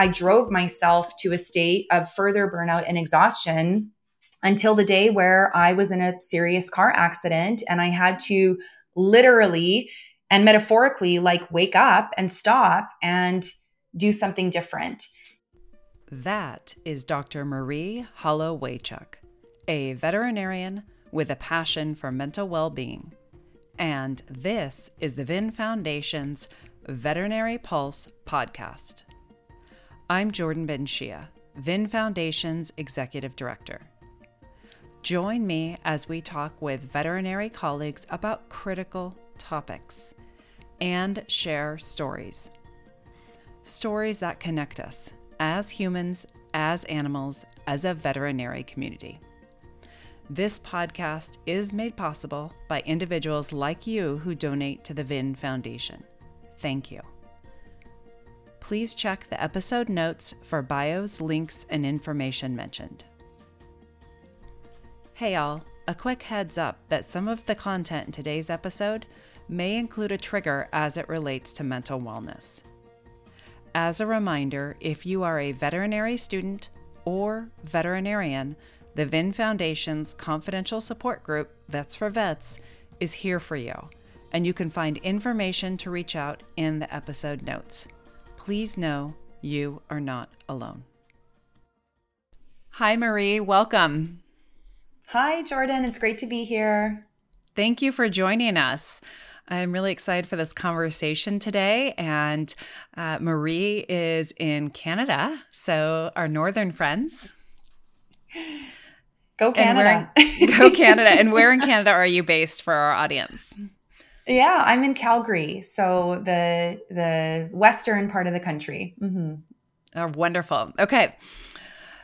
I drove myself to a state of further burnout and exhaustion until the day where I was in a serious car accident and I had to literally and metaphorically like wake up and stop and do something different. That is Dr. Marie Holowaychuk, a veterinarian with a passion for mental well being. And this is the VIN Foundation's Veterinary Pulse podcast. I'm Jordan benShea, VIN Foundation's Executive Director. Join me as we talk with veterinary colleagues about critical topics and share stories. Stories that connect us as humans, as animals, as a veterinary community. This podcast is made possible by individuals like you who donate to the VIN Foundation. Thank you. Please check the episode notes for bios, links, and information mentioned. Hey, all, a quick heads up that some of the content in today's episode may include a trigger as it relates to mental wellness. As a reminder, if you are a veterinary student or veterinarian, the VIN Foundation's confidential support group, Vets for Vets, is here for you, and you can find information to reach out in the episode notes. Please know you are not alone. Hi, Marie. Welcome. Hi, Jordan. It's great to be here. Thank you for joining us. I'm really excited for this conversation today. And uh, Marie is in Canada, so our northern friends. Go Canada. go Canada. And where in Canada are you based for our audience? Yeah, I'm in Calgary, so the the western part of the country. Mm-hmm. Oh, wonderful. Okay.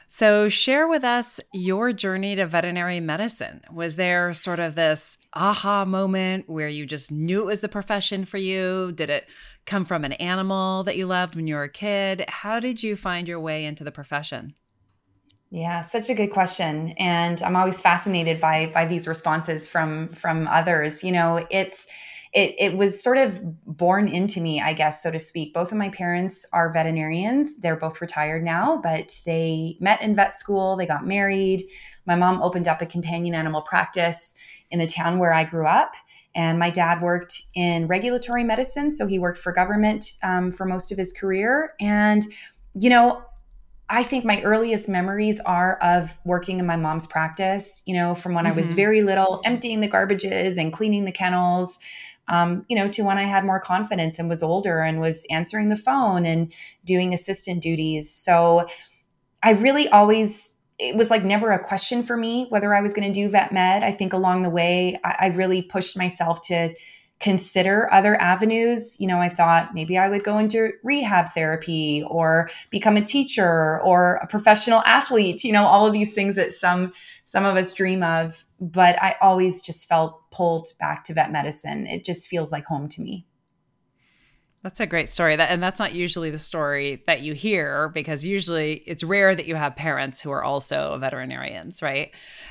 So, share with us your journey to veterinary medicine. Was there sort of this aha moment where you just knew it was the profession for you? Did it come from an animal that you loved when you were a kid? How did you find your way into the profession? Yeah, such a good question, and I'm always fascinated by by these responses from from others. You know, it's it, it was sort of born into me, I guess, so to speak. Both of my parents are veterinarians. They're both retired now, but they met in vet school. They got married. My mom opened up a companion animal practice in the town where I grew up. And my dad worked in regulatory medicine. So he worked for government um, for most of his career. And, you know, I think my earliest memories are of working in my mom's practice, you know, from when mm-hmm. I was mm-hmm. very little, emptying the garbages and cleaning the kennels, um, you know, to when I had more confidence and was older and was answering the phone and doing assistant duties. So I really always, it was like never a question for me whether I was going to do vet med. I think along the way, I, I really pushed myself to consider other avenues. You know, I thought maybe I would go into rehab therapy or become a teacher or a professional athlete, you know, all of these things that some some of us dream of, but I always just felt pulled back to vet medicine. It just feels like home to me. That's a great story. That and that's not usually the story that you hear because usually it's rare that you have parents who are also veterinarians, right?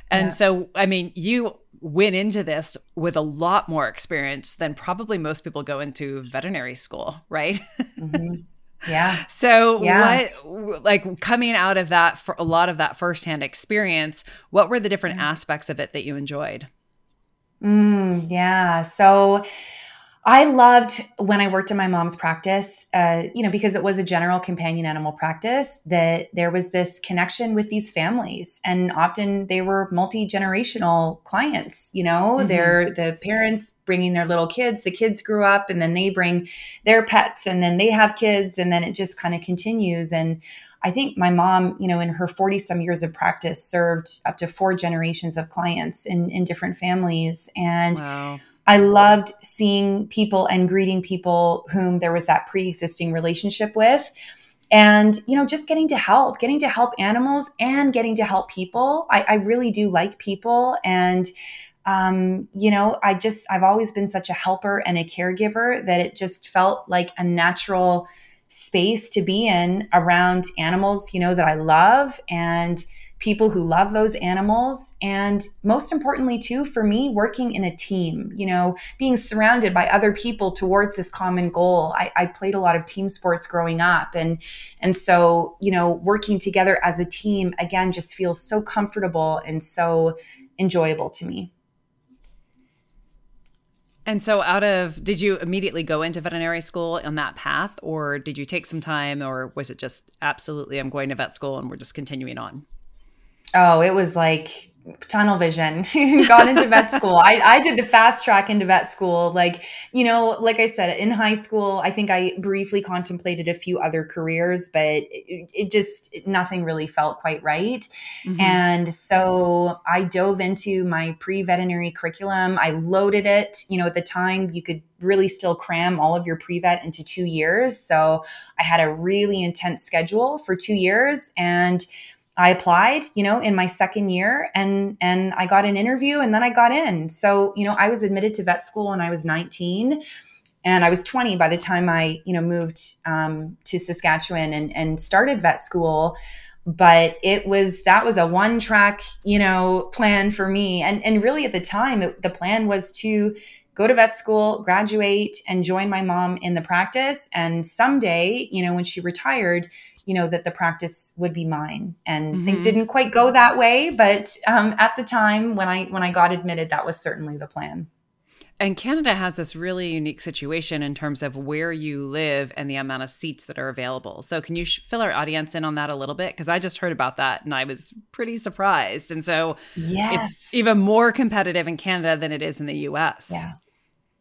And yeah. so I mean, you went into this with a lot more experience than probably most people go into veterinary school, right? Mm-hmm. Yeah. so yeah. what like coming out of that for a lot of that firsthand experience, what were the different mm-hmm. aspects of it that you enjoyed? Mm, yeah. So I loved when I worked in my mom's practice, uh, you know, because it was a general companion animal practice, that there was this connection with these families. And often they were multi generational clients, you know, mm-hmm. they're the parents bringing their little kids, the kids grew up, and then they bring their pets, and then they have kids, and then it just kind of continues. And I think my mom, you know, in her 40 some years of practice, served up to four generations of clients in, in different families. And wow I loved seeing people and greeting people whom there was that pre existing relationship with. And, you know, just getting to help, getting to help animals and getting to help people. I, I really do like people. And, um, you know, I just, I've always been such a helper and a caregiver that it just felt like a natural space to be in around animals, you know, that I love and people who love those animals. And most importantly, too, for me, working in a team, you know, being surrounded by other people towards this common goal. I, I played a lot of team sports growing up. And, and so, you know, working together as a team, again, just feels so comfortable and so enjoyable to me. And so, out of, did you immediately go into veterinary school on that path, or did you take some time, or was it just absolutely, I'm going to vet school and we're just continuing on? Oh, it was like tunnel vision. Got into vet school. I, I did the fast track into vet school. Like you know like i said in high school i think i briefly contemplated a few other careers but it, it just nothing really felt quite right. Mm-hmm. and so i dove into my pre-veterinary curriculum. I loaded it. You know at the time you could really still cram all of your pre-vet into two years. So i had a really intense schedule for two years and I applied, you know, in my second year and and I got an interview and then I got in. So, you know, I was admitted to vet school when I was 19 and I was 20 by the time I, you know, moved um, to Saskatchewan and, and started vet school. But it was that was a one track, you know, plan for me. And and really at the time, it, the plan was to go to vet school, graduate, and join my mom in the practice. And someday, you know, when she retired, you know that the practice would be mine and mm-hmm. things didn't quite go that way but um, at the time when i when i got admitted that was certainly the plan and Canada has this really unique situation in terms of where you live and the amount of seats that are available. So, can you sh- fill our audience in on that a little bit? Because I just heard about that and I was pretty surprised. And so, yes. it's even more competitive in Canada than it is in the US. Yeah.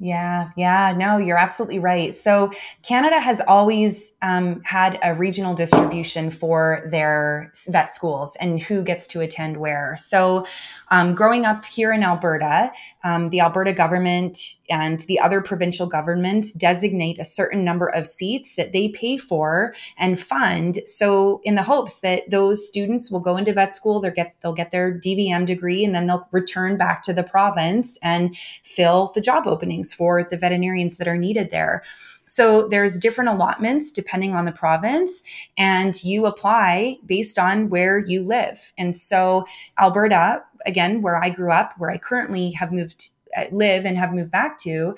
Yeah, yeah, no, you're absolutely right. So, Canada has always um, had a regional distribution for their vet schools and who gets to attend where. So, um, growing up here in Alberta, um, the Alberta government and the other provincial governments designate a certain number of seats that they pay for and fund. So, in the hopes that those students will go into vet school, they'll get they'll get their DVM degree, and then they'll return back to the province and fill the job openings for the veterinarians that are needed there. So there's different allotments depending on the province, and you apply based on where you live. And so Alberta, again, where I grew up, where I currently have moved uh, live and have moved back to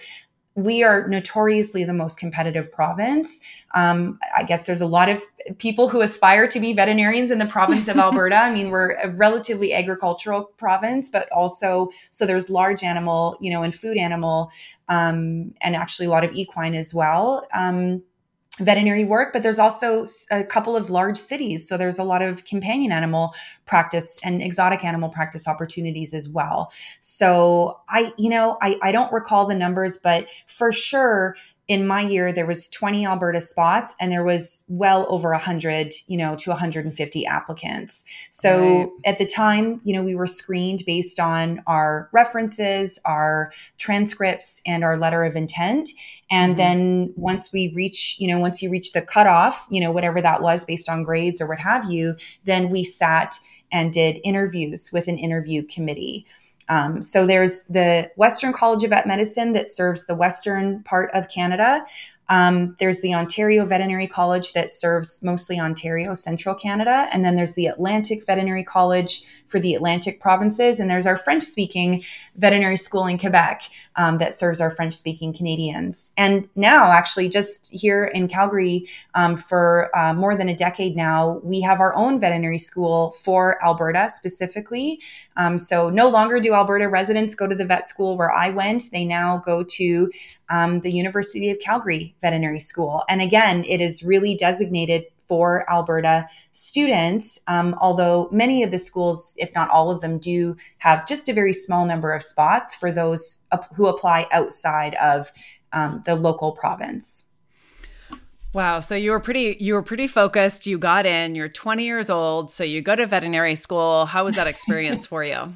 we are notoriously the most competitive province. Um, I guess there's a lot of people who aspire to be veterinarians in the province of Alberta. I mean, we're a relatively agricultural province, but also so there's large animal, you know, and food animal, um, and actually a lot of equine as well. Um, veterinary work, but there's also a couple of large cities. So there's a lot of companion animal practice and exotic animal practice opportunities as well. So I, you know, I, I don't recall the numbers, but for sure in my year there was 20 alberta spots and there was well over 100 you know to 150 applicants so right. at the time you know we were screened based on our references our transcripts and our letter of intent and mm-hmm. then once we reach you know once you reach the cutoff you know whatever that was based on grades or what have you then we sat and did interviews with an interview committee um, so there's the Western College of Vet Medicine that serves the western part of Canada. Um, there's the Ontario Veterinary College that serves mostly Ontario, central Canada. And then there's the Atlantic Veterinary College for the Atlantic provinces. And there's our French speaking veterinary school in Quebec um, that serves our French speaking Canadians. And now, actually, just here in Calgary um, for uh, more than a decade now, we have our own veterinary school for Alberta specifically. Um, so no longer do Alberta residents go to the vet school where I went. They now go to um, the University of Calgary Veterinary School. And again, it is really designated for Alberta students, um, although many of the schools, if not all of them, do have just a very small number of spots for those who apply outside of um, the local province. Wow, so you were pretty you were pretty focused. You got in, you're 20 years old, so you go to veterinary school. How was that experience for you?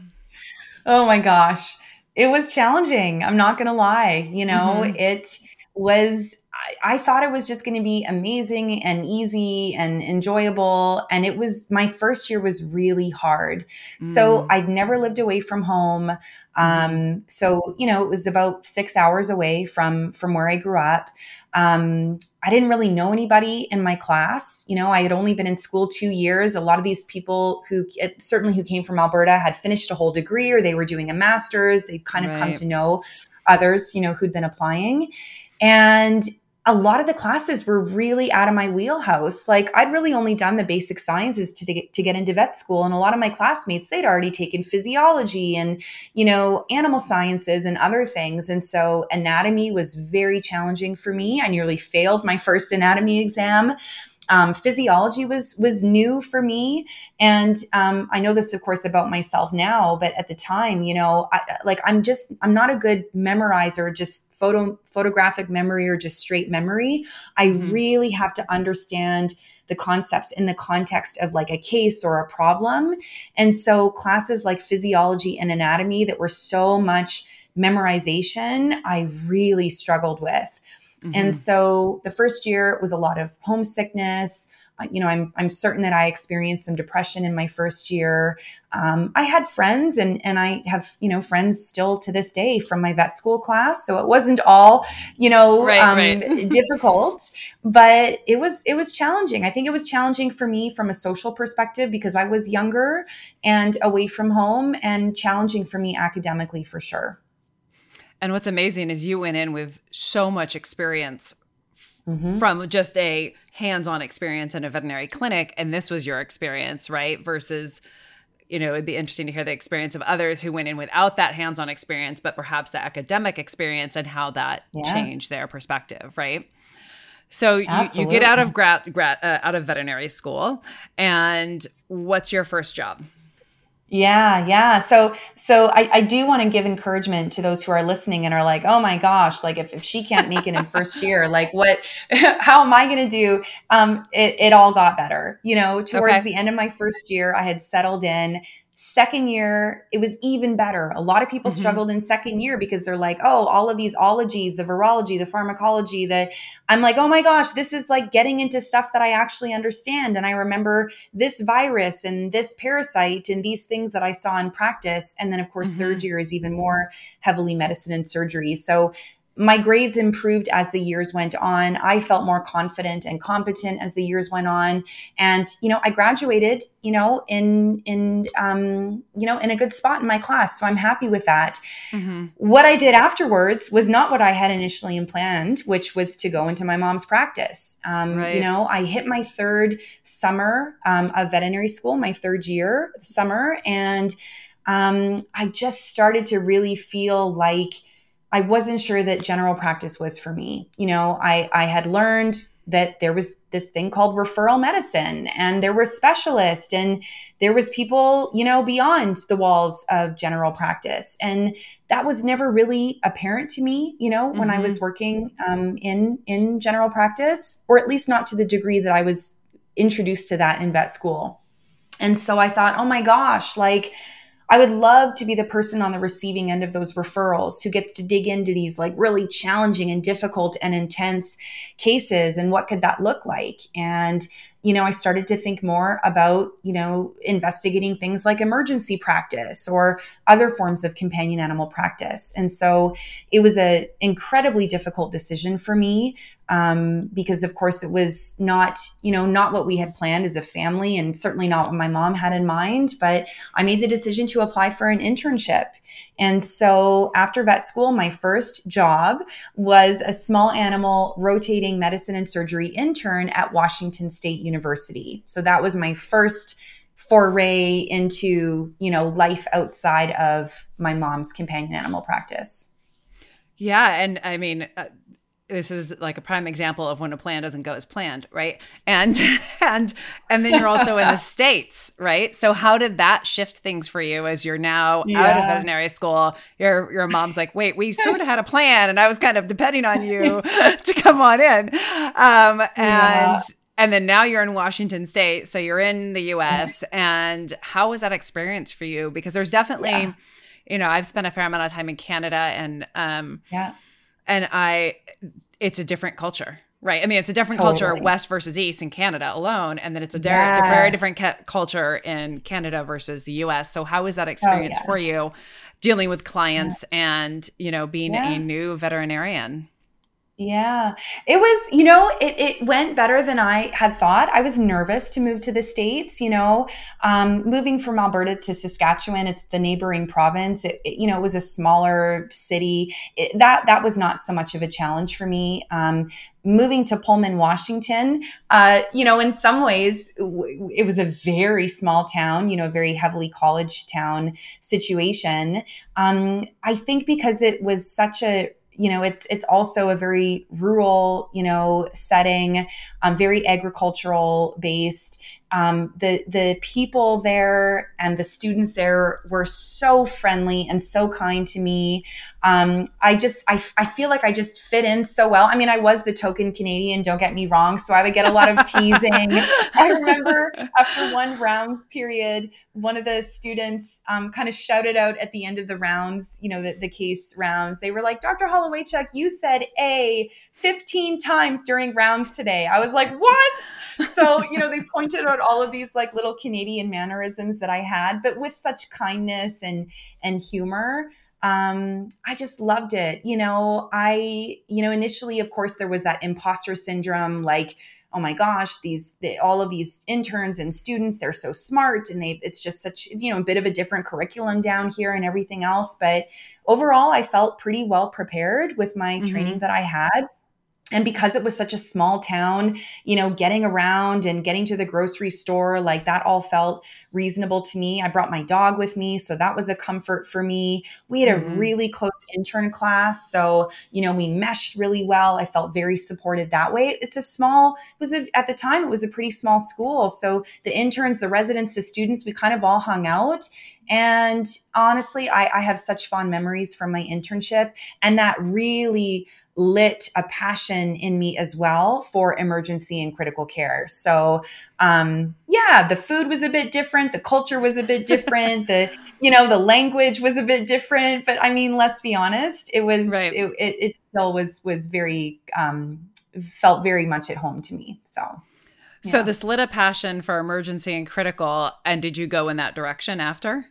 Oh my gosh. It was challenging. I'm not going to lie, you know, mm-hmm. it was I, I thought it was just going to be amazing and easy and enjoyable and it was my first year was really hard mm. so i'd never lived away from home mm-hmm. um, so you know it was about six hours away from from where i grew up um, i didn't really know anybody in my class you know i had only been in school two years a lot of these people who certainly who came from alberta had finished a whole degree or they were doing a master's they'd kind of right. come to know others you know who'd been applying and a lot of the classes were really out of my wheelhouse. Like I'd really only done the basic sciences to get, to get into vet school and a lot of my classmates they'd already taken physiology and you know animal sciences and other things and so anatomy was very challenging for me. I nearly failed my first anatomy exam. Um, physiology was was new for me, and um, I know this, of course, about myself now. But at the time, you know, I, like I'm just I'm not a good memorizer, just photo photographic memory or just straight memory. I mm-hmm. really have to understand the concepts in the context of like a case or a problem. And so classes like physiology and anatomy that were so much memorization, I really struggled with. Mm-hmm. And so the first year was a lot of homesickness. Uh, you know, I'm I'm certain that I experienced some depression in my first year. Um, I had friends, and and I have you know friends still to this day from my vet school class. So it wasn't all you know right, um, right. difficult, but it was it was challenging. I think it was challenging for me from a social perspective because I was younger and away from home, and challenging for me academically for sure. And what's amazing is you went in with so much experience mm-hmm. from just a hands-on experience in a veterinary clinic and this was your experience, right? Versus you know, it'd be interesting to hear the experience of others who went in without that hands-on experience, but perhaps the academic experience and how that yeah. changed their perspective, right? So you, you, get out of grad, grad uh, out of veterinary school, and what's your first job? Yeah, yeah. So, so I, I do want to give encouragement to those who are listening and are like, oh my gosh, like if, if she can't make it in first year, like what, how am I going to do? Um, it, it all got better. You know, towards okay. the end of my first year, I had settled in. Second year, it was even better. A lot of people mm-hmm. struggled in second year because they're like, oh, all of these ologies, the virology, the pharmacology, that I'm like, oh my gosh, this is like getting into stuff that I actually understand. And I remember this virus and this parasite and these things that I saw in practice. And then, of course, mm-hmm. third year is even more heavily medicine and surgery. So my grades improved as the years went on. I felt more confident and competent as the years went on, and you know, I graduated, you know, in in um, you know, in a good spot in my class. So I'm happy with that. Mm-hmm. What I did afterwards was not what I had initially planned, which was to go into my mom's practice. Um, right. You know, I hit my third summer um, of veterinary school, my third year summer, and um, I just started to really feel like I wasn't sure that general practice was for me. You know, I, I had learned that there was this thing called referral medicine and there were specialists and there was people you know beyond the walls of general practice and that was never really apparent to me you know when mm-hmm. i was working um, in in general practice or at least not to the degree that i was introduced to that in vet school and so i thought oh my gosh like I would love to be the person on the receiving end of those referrals who gets to dig into these like really challenging and difficult and intense cases and what could that look like? And you know, I started to think more about, you know, investigating things like emergency practice or other forms of companion animal practice. And so it was an incredibly difficult decision for me um, because, of course, it was not, you know, not what we had planned as a family and certainly not what my mom had in mind. But I made the decision to apply for an internship. And so after vet school, my first job was a small animal rotating medicine and surgery intern at Washington State University. So that was my first foray into, you know, life outside of my mom's companion animal practice. Yeah, and I mean, uh, this is like a prime example of when a plan doesn't go as planned right and and and then you're also in the states right so how did that shift things for you as you're now yeah. out of veterinary school your your mom's like wait we sort of had a plan and i was kind of depending on you to come on in um and yeah. And then now you're in washington state so you're in the us and how was that experience for you because there's definitely yeah. you know i've spent a fair amount of time in canada and um yeah and I, it's a different culture. Right. I mean, it's a different totally. culture, West versus East in Canada alone. And then it's a yes. very different ca- culture in Canada versus the US. So, how is that oh, experience oh, yeah. for you dealing with clients yeah. and, you know, being yeah. a new veterinarian? Yeah. It was, you know, it, it went better than I had thought. I was nervous to move to the States, you know, um, moving from Alberta to Saskatchewan, it's the neighboring province. It, it you know, it was a smaller city. It, that, that was not so much of a challenge for me. Um, moving to Pullman, Washington, uh, you know, in some ways, it was a very small town, you know, a very heavily college town situation. Um, I think because it was such a you know it's it's also a very rural you know setting um, very agricultural based um, the the people there and the students there were so friendly and so kind to me. Um, I just I, I feel like I just fit in so well. I mean, I was the token Canadian. Don't get me wrong. So I would get a lot of teasing. I remember after one rounds period, one of the students um, kind of shouted out at the end of the rounds. You know, the, the case rounds. They were like, "Dr. Holowaychuk, you said A 15 times during rounds today." I was like, "What?" So you know, they pointed out all of these like little Canadian mannerisms that I had, but with such kindness and and humor. Um, I just loved it. You know, I, you know, initially, of course, there was that imposter syndrome, like, oh my gosh, these they, all of these interns and students, they're so smart, and they it's just such you know a bit of a different curriculum down here and everything else. But overall, I felt pretty well prepared with my mm-hmm. training that I had and because it was such a small town you know getting around and getting to the grocery store like that all felt reasonable to me. I brought my dog with me so that was a comfort for me. We had mm-hmm. a really close intern class so you know we meshed really well. I felt very supported that way. It's a small it was a, at the time it was a pretty small school so the interns the residents the students we kind of all hung out. And honestly I, I have such fond memories from my internship and that really lit a passion in me as well for emergency and critical care. So, um, yeah, the food was a bit different, the culture was a bit different, the you know the language was a bit different. But I mean, let's be honest, it was right. it, it, it, still was was very um, felt very much at home to me. So. Yeah. So this lit a passion for emergency and critical, and did you go in that direction after?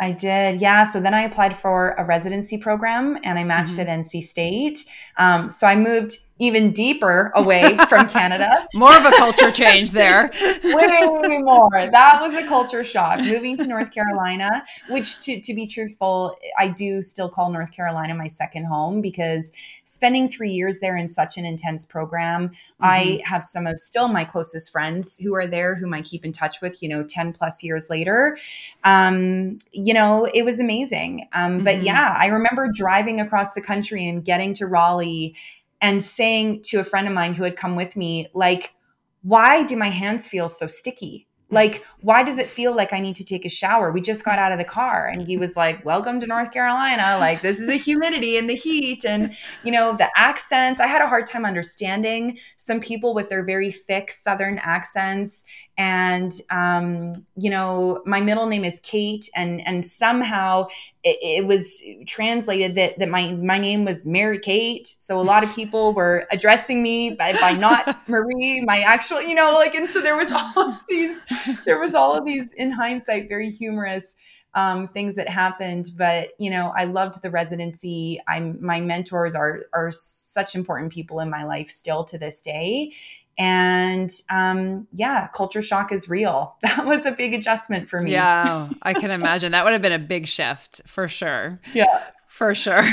I did, yeah. So then I applied for a residency program and I matched mm-hmm. at NC State. Um, so I moved even deeper away from Canada. more of a culture change there. Way more. That was a culture shock. Moving to North Carolina, which to, to be truthful, I do still call North Carolina my second home because spending three years there in such an intense program, mm-hmm. I have some of still my closest friends who are there whom I keep in touch with, you know, 10 plus years later. Um, you know, it was amazing. Um, mm-hmm. But yeah, I remember driving across the country and getting to Raleigh and saying to a friend of mine who had come with me, like, why do my hands feel so sticky? Like, why does it feel like I need to take a shower? We just got out of the car. And he was like, Welcome to North Carolina. Like, this is the humidity and the heat. And, you know, the accents. I had a hard time understanding some people with their very thick Southern accents and um, you know my middle name is kate and and somehow it, it, was translated that that my my name was mary kate so a lot of people were addressing me by, by not marie my actual you know like and so there was all of these there was all of these in hindsight very humorous um, things that happened. But you know, I loved the residency. I'm my mentors are are such important people in my life still to this day, and um, yeah, culture shock is real. That was a big adjustment for me. Yeah, I can imagine that would have been a big shift for sure. Yeah, for sure.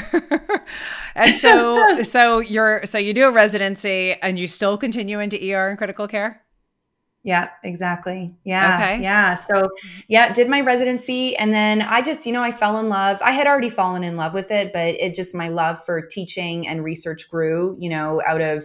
and so, so you're so you do a residency, and you still continue into ER and critical care. Yeah, exactly. Yeah. Okay. Yeah. So, yeah, did my residency. And then I just, you know, I fell in love. I had already fallen in love with it, but it just, my love for teaching and research grew, you know, out of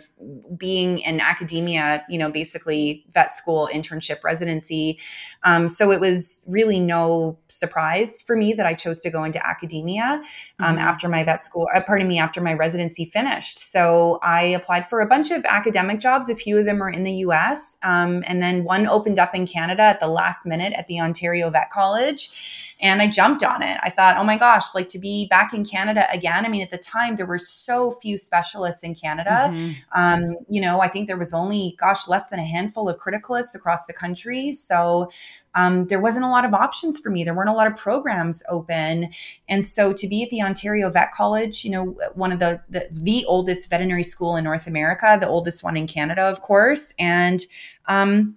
being in academia, you know, basically vet school, internship, residency. Um, so it was really no surprise for me that I chose to go into academia um, mm-hmm. after my vet school, uh, pardon me, after my residency finished. So I applied for a bunch of academic jobs. A few of them are in the US. Um, and then then one opened up in Canada at the last minute at the Ontario Vet College. And I jumped on it. I thought, oh my gosh, like to be back in Canada again. I mean, at the time, there were so few specialists in Canada. Mm-hmm. Um, you know, I think there was only, gosh, less than a handful of criticalists across the country. So um, there wasn't a lot of options for me. There weren't a lot of programs open. And so to be at the Ontario Vet College, you know, one of the, the, the oldest veterinary school in North America, the oldest one in Canada, of course. And, um,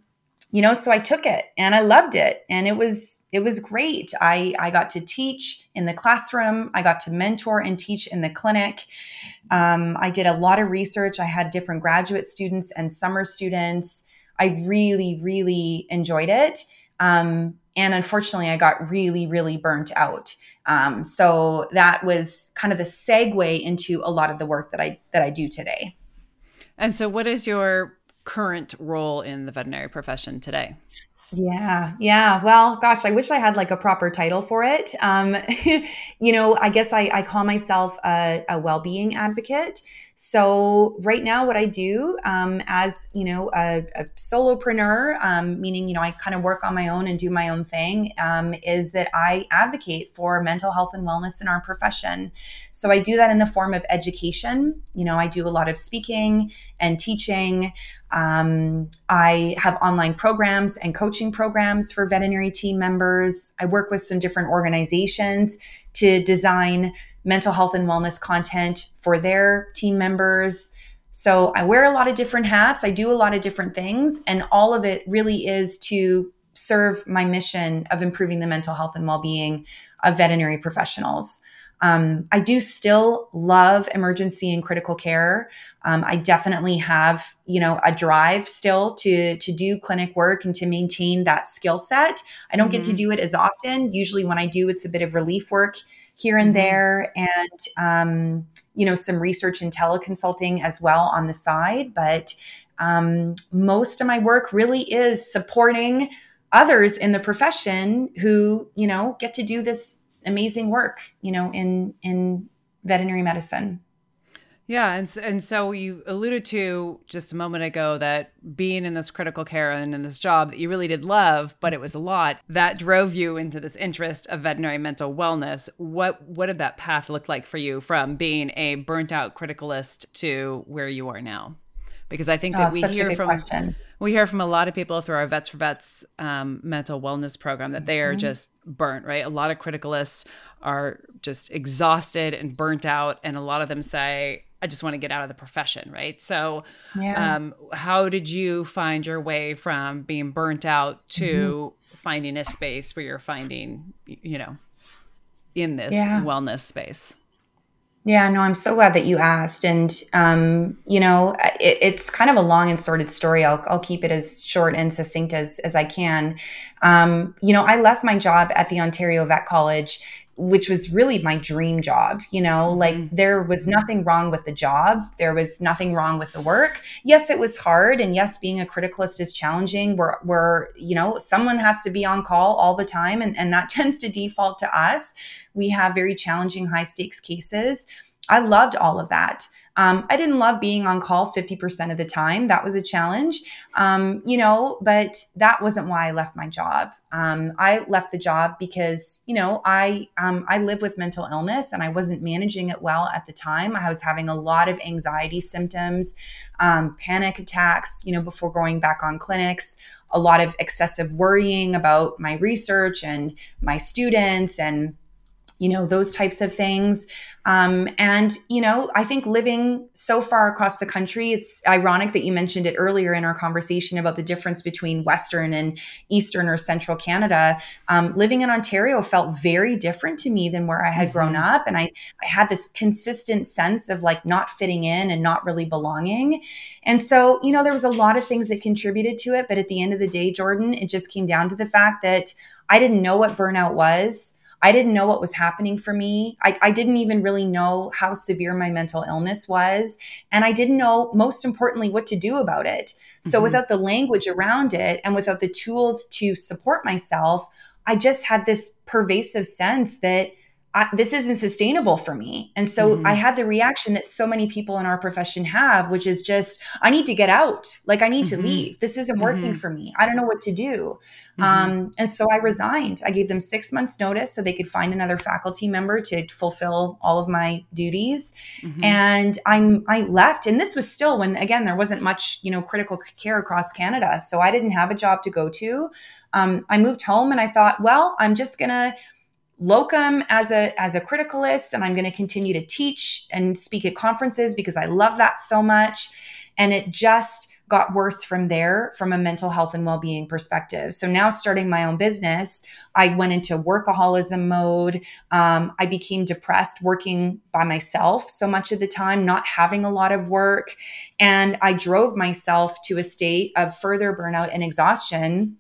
you know so i took it and i loved it. And it was it was great. I i got to teach in the classroom. I got to mentor and teach in the clinic. Um, i did a lot of research. I had different graduate students and summer students. I really really enjoyed it. Um, and unfortunately, I got really, really burnt out. Um, so that was kind of the segue into a lot of the work that I that I do today. And so, what is your current role in the veterinary profession today? Yeah, yeah. Well, gosh, I wish I had like a proper title for it. Um, you know, I guess I, I call myself a, a well-being advocate. So right now, what I do um, as you know a, a solopreneur, um, meaning you know I kind of work on my own and do my own thing, um, is that I advocate for mental health and wellness in our profession. So I do that in the form of education. You know, I do a lot of speaking and teaching. Um, I have online programs and coaching programs for veterinary team members. I work with some different organizations to design mental health and wellness content for their team members. So I wear a lot of different hats, I do a lot of different things, and all of it really is to serve my mission of improving the mental health and well being of veterinary professionals. Um, I do still love emergency and critical care. Um, I definitely have, you know, a drive still to to do clinic work and to maintain that skill set. I don't mm-hmm. get to mm-hmm. do it as often. Usually, when I do, it's a bit of relief work here and mm-hmm. there, and um, you know, some research and teleconsulting as well on the side. But um, most of my work really is supporting others in the profession who, you know, get to do this amazing work, you know, in in veterinary medicine. Yeah, and and so you alluded to just a moment ago that being in this critical care and in this job that you really did love, but it was a lot that drove you into this interest of veterinary mental wellness. What what did that path look like for you from being a burnt out criticalist to where you are now? Because I think that oh, we hear from question we hear from a lot of people through our Vets for Vets um, mental wellness program that they are mm-hmm. just burnt, right? A lot of criticalists are just exhausted and burnt out. And a lot of them say, I just want to get out of the profession, right? So, yeah. um, how did you find your way from being burnt out to mm-hmm. finding a space where you're finding, you know, in this yeah. wellness space? Yeah, no, I'm so glad that you asked. And, um, you know, it, it's kind of a long and sordid story. I'll, I'll keep it as short and succinct as, as I can. Um, you know, I left my job at the Ontario Vet College which was really my dream job you know? Like mm-hmm. there was nothing wrong with the job. There was nothing wrong with the work. Yes it was hard and yes being a criticalist is challenging. Where where you know someone has to be on call all the time and, and that tends to default to us. We have very challenging high stakes cases. I loved all of that um, I didn't love being on call 50% of the time. That was a challenge, um, you know, but that wasn't why I left my job. Um, I left the job because, you know, I, um, I live with mental illness and I wasn't managing it well at the time. I was having a lot of anxiety symptoms, um, panic attacks, you know, before going back on clinics, a lot of excessive worrying about my research and my students and, you know, those types of things. Um, and, you know, I think living so far across the country, it's ironic that you mentioned it earlier in our conversation about the difference between Western and Eastern or Central Canada. Um, living in Ontario felt very different to me than where I had mm-hmm. grown up. And I, I had this consistent sense of like not fitting in and not really belonging. And so, you know, there was a lot of things that contributed to it. But at the end of the day, Jordan, it just came down to the fact that I didn't know what burnout was. I didn't know what was happening for me. I, I, didn't even really know how severe my mental illness was. And I didn't know, most importantly, what to do about it. So, mm-hmm. without the language around it and without the tools to support myself, I just had this pervasive sense that I, this isn't sustainable for me. And so mm-hmm. I had the reaction that so many people in our profession have, which is just, I need to get out. Like, I need mm-hmm. to leave. This isn't working mm-hmm. for me. I don't know what to do. Mm-hmm. Um, and so I resigned. I gave them six months' notice so they could find another faculty member to fulfill all of my duties. Mm-hmm. And I'm, I left. And this was still when, again, there wasn't much, you know, critical care across Canada. So I didn't have a job to go to. Um, I moved home and I thought, well, I'm just going to, locum as a as a criticalist and i'm going to continue to teach and speak at conferences because i love that so much. And it just got worse from there from a mental health and well-being perspective. So now starting my own business i went into workaholism mode. Um, i became depressed working by myself so much of the time not having a lot of work. And i drove myself to a state of further burnout and exhaustion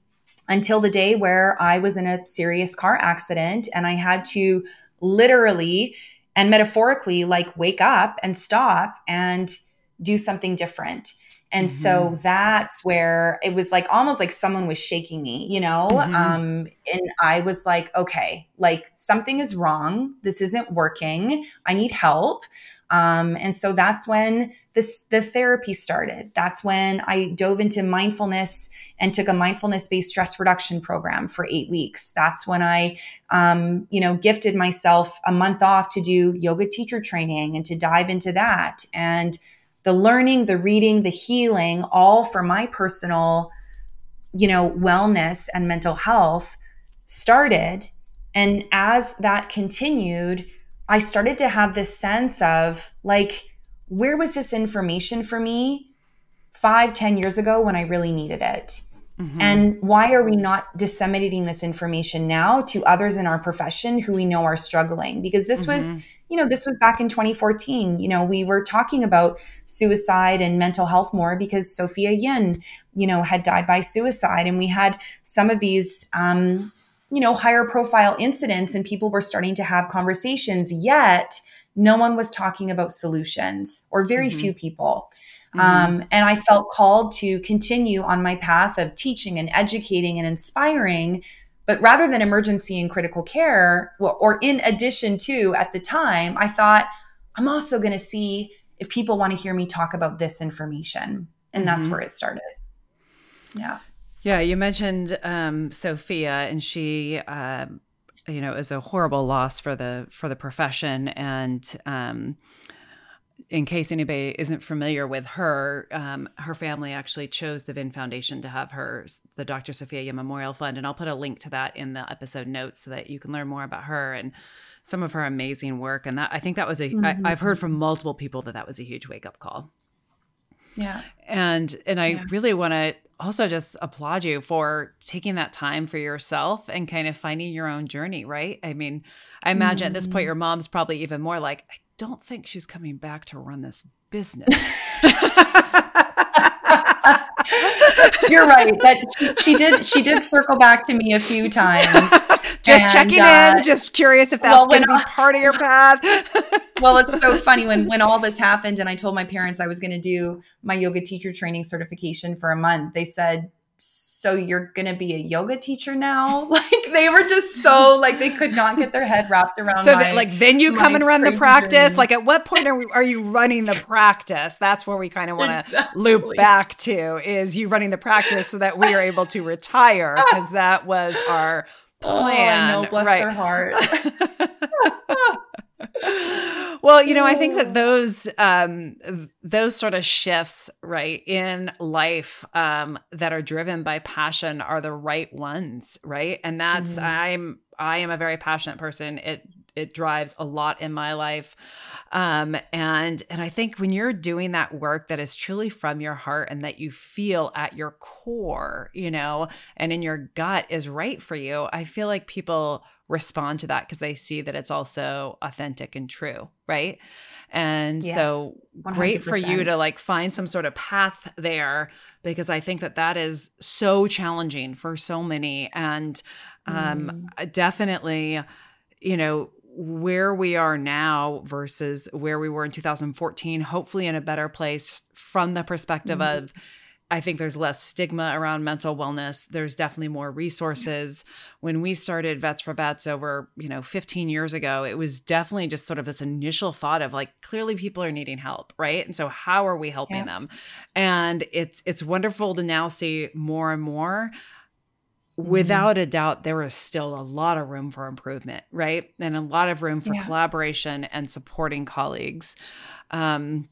until the day where I was in a serious car accident and I had to literally and metaphorically like wake up and stop and do something different. And mm-hmm. so that's where it was like almost like someone was shaking me, you know? Mm-hmm. Um, and I was like, okay, like something is wrong. This isn't working. I need help. Um, and so that's when this the therapy started. That's when I dove into mindfulness and took a mindfulness based stress reduction program for eight weeks. That's when I, um, you know, gifted myself a month off to do yoga teacher training and to dive into that and the learning, the reading, the healing, all for my personal, you know, wellness and mental health started. And as that continued, I started to have this sense of like, where was this information for me five, ten years ago when I really needed it? Mm-hmm. And why are we not disseminating this information now to others in our profession who we know are struggling? Because this mm-hmm. was, you know, this was back in 2014. You know, we were talking about suicide and mental health more because Sophia Yin, you know, had died by suicide. And we had some of these, um, you know, higher profile incidents and people were starting to have conversations, yet no one was talking about solutions or very mm-hmm. few people. Mm-hmm. Um, and I felt called to continue on my path of teaching and educating and inspiring. But rather than emergency and critical care, or in addition to at the time, I thought, I'm also going to see if people want to hear me talk about this information. And mm-hmm. that's where it started. Yeah. Yeah, you mentioned um, Sophia, and she, uh, you know, is a horrible loss for the for the profession. And um, in case anybody isn't familiar with her, um, her family actually chose the Vin Foundation to have her the Dr. Sophia Yin Memorial Fund, and I'll put a link to that in the episode notes so that you can learn more about her and some of her amazing work. And that I think that was a mm-hmm. I, I've heard from multiple people that that was a huge wake up call. Yeah. And and I yeah. really want to also just applaud you for taking that time for yourself and kind of finding your own journey, right? I mean, I imagine mm. at this point mm-hmm. your mom's probably even more like, I don't think she's coming back to run this business. You're right. That she, she, did. She did circle back to me a few times. just and, checking uh, in. Just curious if that's well, going to be part of your path. well, it's so funny when when all this happened, and I told my parents I was going to do my yoga teacher training certification for a month. They said, so you're gonna be a yoga teacher now? Like they were just so like they could not get their head wrapped around so my, that, like then you come and run the practice? like at what point are, we, are you running the practice? That's where we kind of want to exactly. loop back to is you running the practice so that we are able to retire because that was our plan oh, I know, bless right. their heart well, you know, I think that those um, those sort of shifts, right, in life um, that are driven by passion are the right ones, right? And that's mm-hmm. I'm I am a very passionate person. It it drives a lot in my life, um, and and I think when you're doing that work that is truly from your heart and that you feel at your core, you know, and in your gut is right for you, I feel like people respond to that because they see that it's also authentic and true, right? And yes, so 100%. great for you to like find some sort of path there because I think that that is so challenging for so many and um mm. definitely you know where we are now versus where we were in 2014 hopefully in a better place from the perspective mm. of I think there's less stigma around mental wellness. There's definitely more resources. When we started Vets for Vets over, you know, 15 years ago, it was definitely just sort of this initial thought of like clearly people are needing help, right? And so how are we helping yeah. them? And it's it's wonderful to now see more and more mm-hmm. Without a doubt there is still a lot of room for improvement right and a lot of room for yeah. collaboration and supporting colleagues um,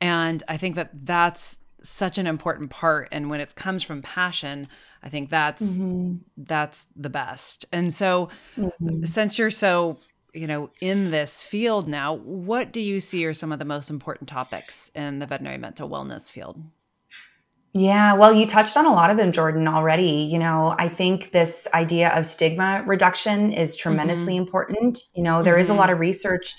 and i think that that's such an important part and when it comes from passion i think that's mm-hmm. that's the best and so mm-hmm. since you're so you know in this field now what do you see are some of the most important topics in the veterinary mental wellness field yeah, well, you touched on a lot of them, Jordan, already. You know, I think this idea of stigma reduction is tremendously mm-hmm. important. You know, there mm-hmm. is a lot of research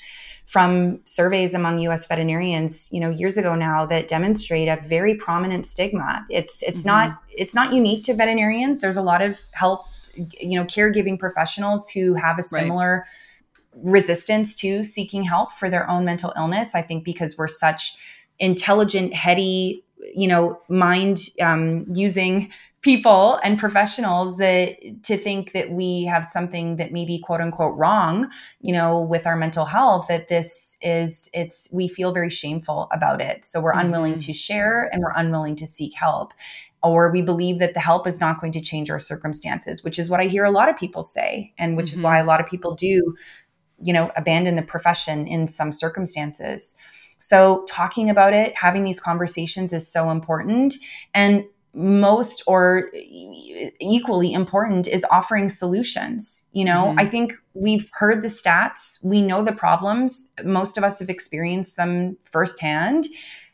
from surveys among US veterinarians, you know, years ago now that demonstrate a very prominent stigma. It's it's mm-hmm. not it's not unique to veterinarians. There's a lot of help, you know, caregiving professionals who have a similar right. resistance to seeking help for their own mental illness. I think because we're such intelligent, heady, you know, mind um, using people and professionals that to think that we have something that may be quote unquote wrong you know with our mental health that this is it's we feel very shameful about it so we're mm-hmm. unwilling to share and we're unwilling to seek help or we believe that the help is not going to change our circumstances which is what i hear a lot of people say and which mm-hmm. is why a lot of people do you know abandon the profession in some circumstances so talking about it having these conversations is so important. And most or equally important is offering solutions you know? Mm-hmm. i think we've heard the stats. We know the problems. Most of us have experienced them firsthand.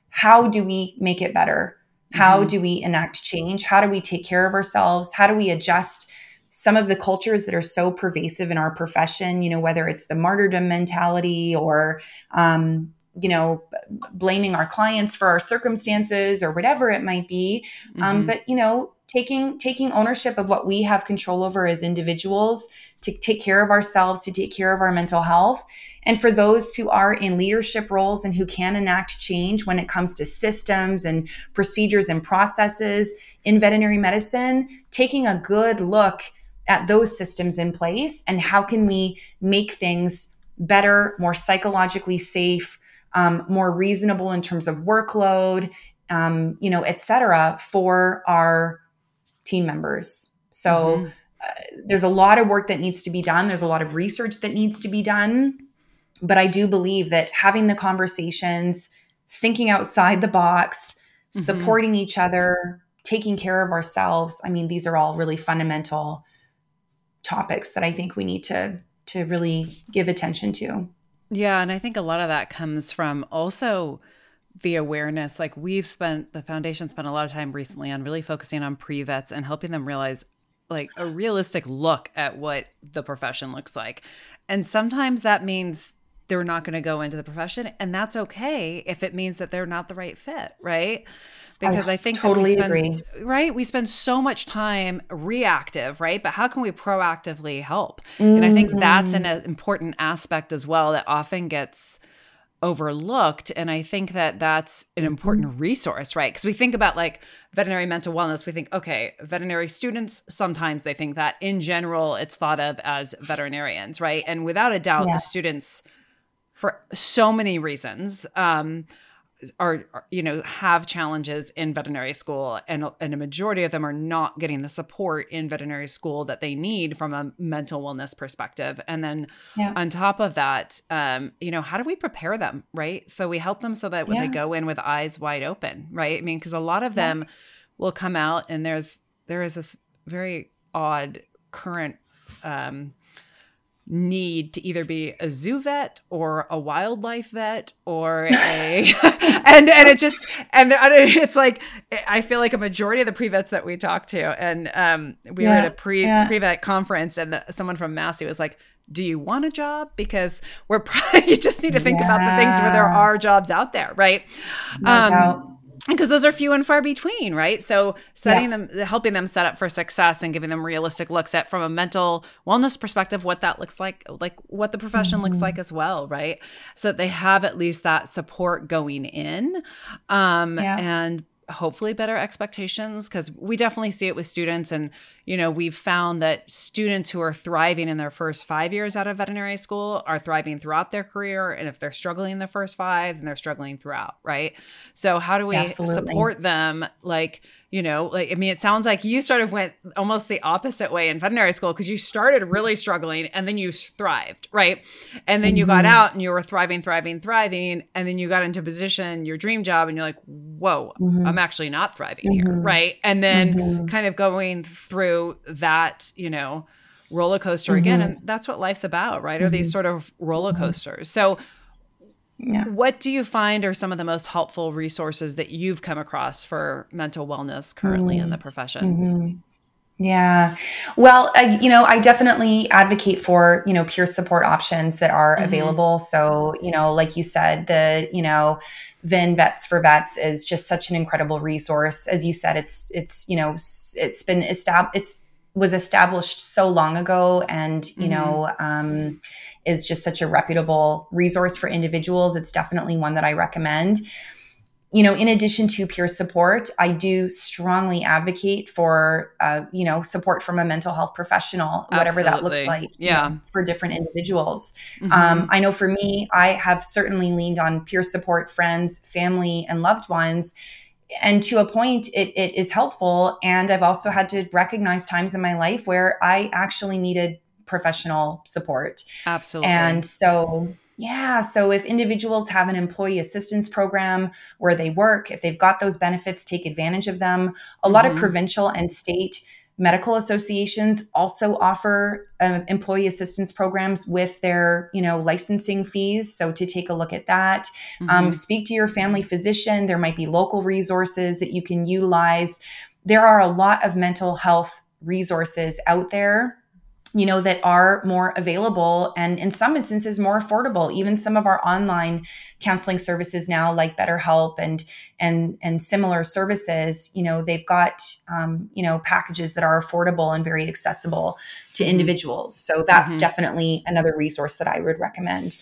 How do we make it better? How mm-hmm. do we enact change? How do we take care of ourselves? How do we adjust some of the cultures that are so pervasive in our profession you know whether it's the martyrdom mentality or um, you know blaming our clients for our circumstances or whatever it might be um, mm-hmm. um, but you know taking taking ownership of what we have control over as individuals to take care of ourselves to take care of our mental health and for those who are in leadership roles and who can enact change when it comes to systems and procedures and processes in veterinary medicine taking a good look at those systems in place and how can we make things better more psychologically safe um, more reasonable in terms of workload, um, you know, et cetera, for our team members. So mm-hmm. uh, there's a lot of work that needs to be done. There's a lot of research that needs to be done. But I do believe that having the conversations, thinking outside the box, mm-hmm. supporting each other, taking care of ourselves, I mean, these are all really fundamental topics that I think we need to to really give attention to. Yeah, and I think a lot of that comes from also the awareness. Like we've spent the foundation spent a lot of time recently on really focusing on pre-vets and helping them realize like a realistic look at what the profession looks like. And sometimes that means they're not going to go into the profession and that's okay if it means that they're not the right fit, right? Because I, I think totally spend, agree. Right, we spend so much time reactive, right? But how can we proactively help? Mm-hmm. And I think that's an mm-hmm. important aspect as well that often gets overlooked and i think that that's an important mm-hmm. resource right because we think about like veterinary mental wellness we think okay veterinary students sometimes they think that in general it's thought of as veterinarians right and without a doubt yeah. the students for so many reasons um, are, are, you know have challenges in veterinary school and and a majority of them are not getting the support in veterinary school that they need from a mental wellness perspective and then yeah. on top of that um you know how do we prepare them right so we help them so that when yeah. they go in with eyes wide open right i mean because a lot of them yeah. will come out and there's there is this very odd current um need to either be a zoo vet or a wildlife vet or a and and it just and it's like I feel like a majority of the pre vets that we talk to and um we yeah, were at a pre yeah. pre vet conference and the, someone from Massey was like do you want a job because we're probably you just need to think yeah. about the things where there are jobs out there right no um because those are few and far between right so setting yeah. them helping them set up for success and giving them realistic looks at from a mental wellness perspective what that looks like like what the profession mm-hmm. looks like as well right so that they have at least that support going in um yeah. and hopefully better expectations because we definitely see it with students and you know we've found that students who are thriving in their first five years out of veterinary school are thriving throughout their career and if they're struggling in the first five then they're struggling throughout right so how do we Absolutely. support them like you know like i mean it sounds like you sort of went almost the opposite way in veterinary school because you started really struggling and then you thrived right and then mm-hmm. you got mm-hmm. out and you were thriving thriving thriving and then you got into position your dream job and you're like whoa mm-hmm. I'm actually not thriving mm-hmm. here right and then mm-hmm. kind of going through that you know roller coaster again mm-hmm. and that's what life's about right are these sort of roller coasters so yeah. What do you find are some of the most helpful resources that you've come across for mental wellness currently mm-hmm. in the profession? Yeah. Well, I, you know, I definitely advocate for, you know, peer support options that are mm-hmm. available. So, you know, like you said, the, you know, VIN Vets4Vets is just such an incredible resource. As you said, it's, it's, you know, it's been established, it's was established so long ago and you mm-hmm. know um, is just such a reputable resource for individuals it's definitely one that i recommend you know in addition to peer support i do strongly advocate for uh, you know support from a mental health professional whatever that looks like yeah. know, for different individuals. Mm-hmm. um, i know for me i have certainly leaned on peer support friends family and loved ones and to a point it, it is helpful and i've also had to recognize times in my life where i actually needed professional support. Absolutely. And so yeah so if individuals have an employee assistance program where they work if they've got those benefits take advantage of them a mm-hmm. lot of mm-hmm. provincial and state medical associations also offer um, employee assistance programs with their you know licensing fees so to take a look at that um, mm-hmm. um, speak to your family physician there might be local resources that you can utilize there are a lot of mental health resources out there you know that are more available and in some instances more affordable even some of our online counseling services now like betterhelp and and and similar services you know they've got um, you know packages that are affordable and very accessible to mm-hmm. individuals so that's mm-hmm. definitely another resource that i would recommend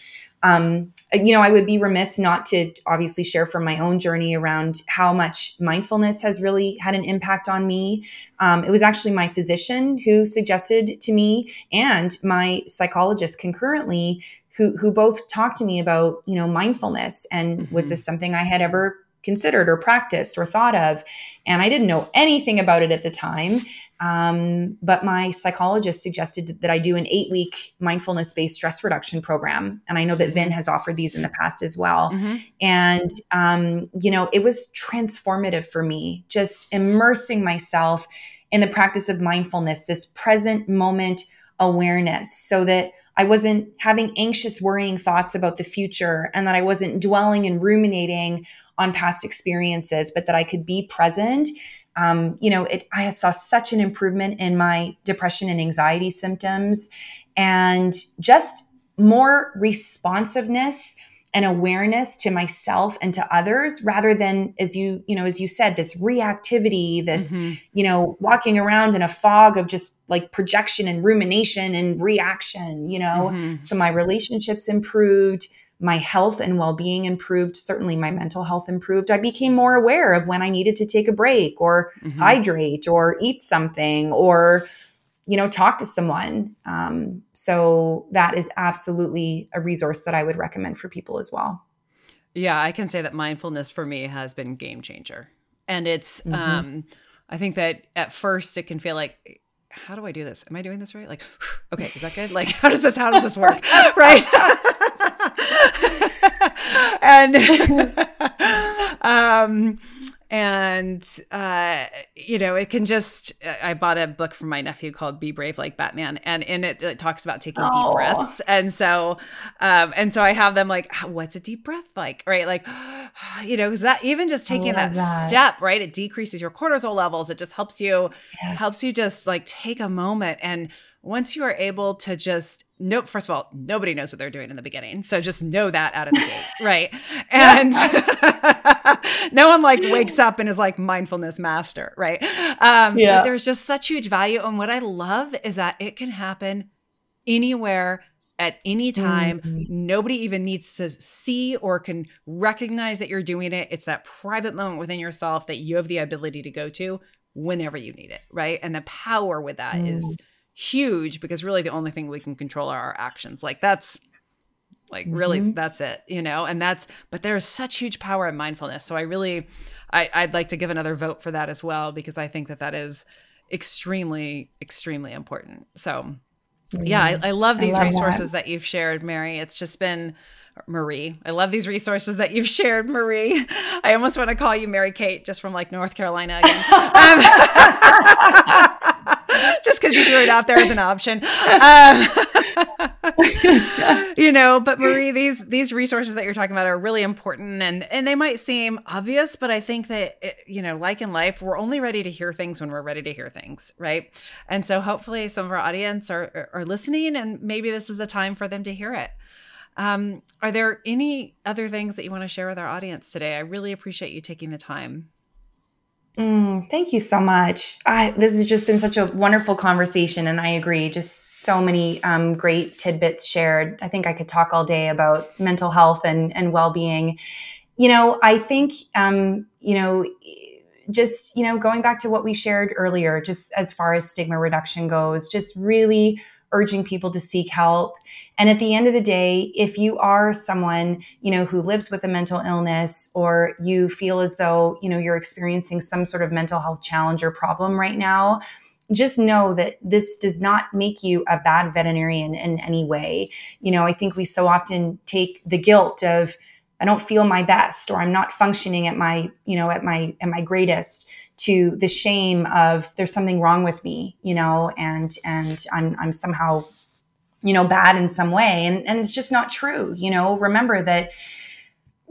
um, you know, I would be remiss not to obviously share from my own journey around how much mindfulness has really had an impact on me. Um, it was actually my physician who suggested to me and my psychologist concurrently who who both talked to me about you know mindfulness and mm-hmm. was this something I had ever considered or practiced or thought of. And I didn't know anything about it at the time. Um, but my psychologist suggested that I do an eight week mindfulness based stress reduction program. And I know that VIN has offered these in the past as well. Mm-hmm. And, um, you know, it was transformative for me, just immersing myself in the practice of mindfulness, this present moment awareness, so that I wasn't having anxious, worrying thoughts about the future and that I wasn't dwelling and ruminating on past experiences, but that I could be present. Um, you know, it, I saw such an improvement in my depression and anxiety symptoms and just more responsiveness and awareness to myself and to others rather than as you you know as you said this reactivity this mm-hmm. you know walking around in a fog of just like projection and rumination and reaction you know mm-hmm. so my relationships improved my health and well-being improved certainly my mental health improved. I became more aware of when i needed to take a break or mm-hmm. hydrate or eat something or you know talk to someone. Um, so that is absolutely a resource that i would recommend for people as well. Yeah i can say that mindfulness for me has been game changer. And it's mm-hmm. um, i think that at first it can feel like how do i do this? Am i doing this right? Like okay is that good? Like how does this how does this work? Right and um and uh, you know it can just i bought a book from my nephew called be brave like batman. And in it it talks about taking deep breaths. And so um, and so i have them like what's a deep breath like? Right? Like you know because that even just taking that, that, step right? It decreases your cortisol levels. It just helps you yes. helps you just like take a moment and once you are able to just know, first of all, nobody knows what they're doing in the beginning. So just know that out of the gate, right? And no one like wakes up and is like mindfulness master, right? Um, yeah. there's just such huge value. And what I love is that it can happen anywhere at any time. Mm-hmm. Nobody even needs to see or can recognize that you're doing it. It's that private moment within yourself that you have the ability to go to whenever you need it, right? And the power with that mm. is huge because really the only thing we can control are our actions. Like that's like really mm-hmm. that's it, you know? And that's but there is such huge power in mindfulness. So I really I I'd like to give another vote for that as well because I think that that is extremely extremely important. So yeah, I, I love these I love resources that. that you've shared, Mary. It's just been Marie. I love these resources that you've shared, Marie. I almost want to call you Mary Kate just from like North Carolina again. Um, because you threw it out there as an option. Um, you know, but Marie, these these resources that you're talking about are really important and and they might seem obvious, but I think that it, you know, like in life, we're only ready to hear things when we're ready to hear things, right? And so hopefully some of our audience are are listening and maybe this is the time for them to hear it. Um, are there any other things that you want to share with our audience today? I really appreciate you taking the time. Mm, thank you so much. I, this has just been such a wonderful conversation, and I agree. Just so many um, great tidbits shared. I think I could talk all day about mental health and and well being. You know, I think um, you know just you know going back to what we shared earlier just as far as stigma reduction goes just really urging people to seek help. And at the end of the day, if you are someone, you know, who lives with a mental illness or you feel as though, you know, you're experiencing some sort of mental health challenge or problem right now, just know that this does not make you a bad veterinarian in any way. You know, I think we so often take the guilt of, I don't feel my best or I'm not functioning at my, you know, at my at my greatest to the shame of there's something wrong with me, you know, and and I'm I'm somehow you know bad in some way and and it's just not true, you know. Remember that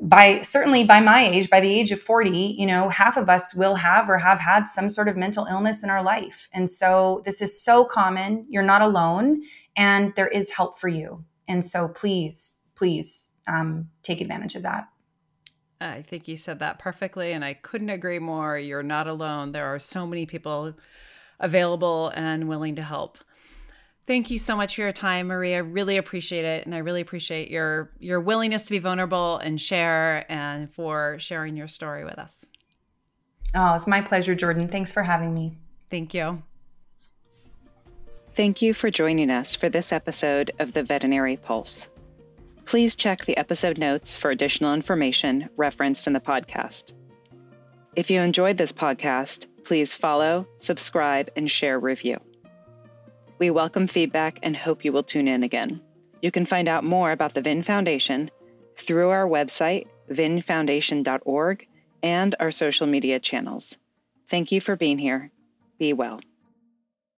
by certainly by my age, by the age of 40, you know, half of us will have or have had some sort of mental illness in our life. And so this is so common. You're not alone and there is help for you. And so please, please um, take advantage of that. I think you said that perfectly, and I couldn't agree more. You're not alone. There are so many people available and willing to help. Thank you so much for your time, Maria. I really appreciate it, and I really appreciate your your willingness to be vulnerable and share, and for sharing your story with us. Oh, it's my pleasure, Jordan. Thanks for having me. Thank you. Thank you for joining us for this episode of the Veterinary Pulse. Please check the episode notes for additional information referenced in the podcast. If you enjoyed this podcast, please follow, subscribe, and share review. We welcome feedback and hope you will tune in again. You can find out more about the VIN Foundation through our website, vinfoundation.org, and our social media channels. Thank you for being here. Be well.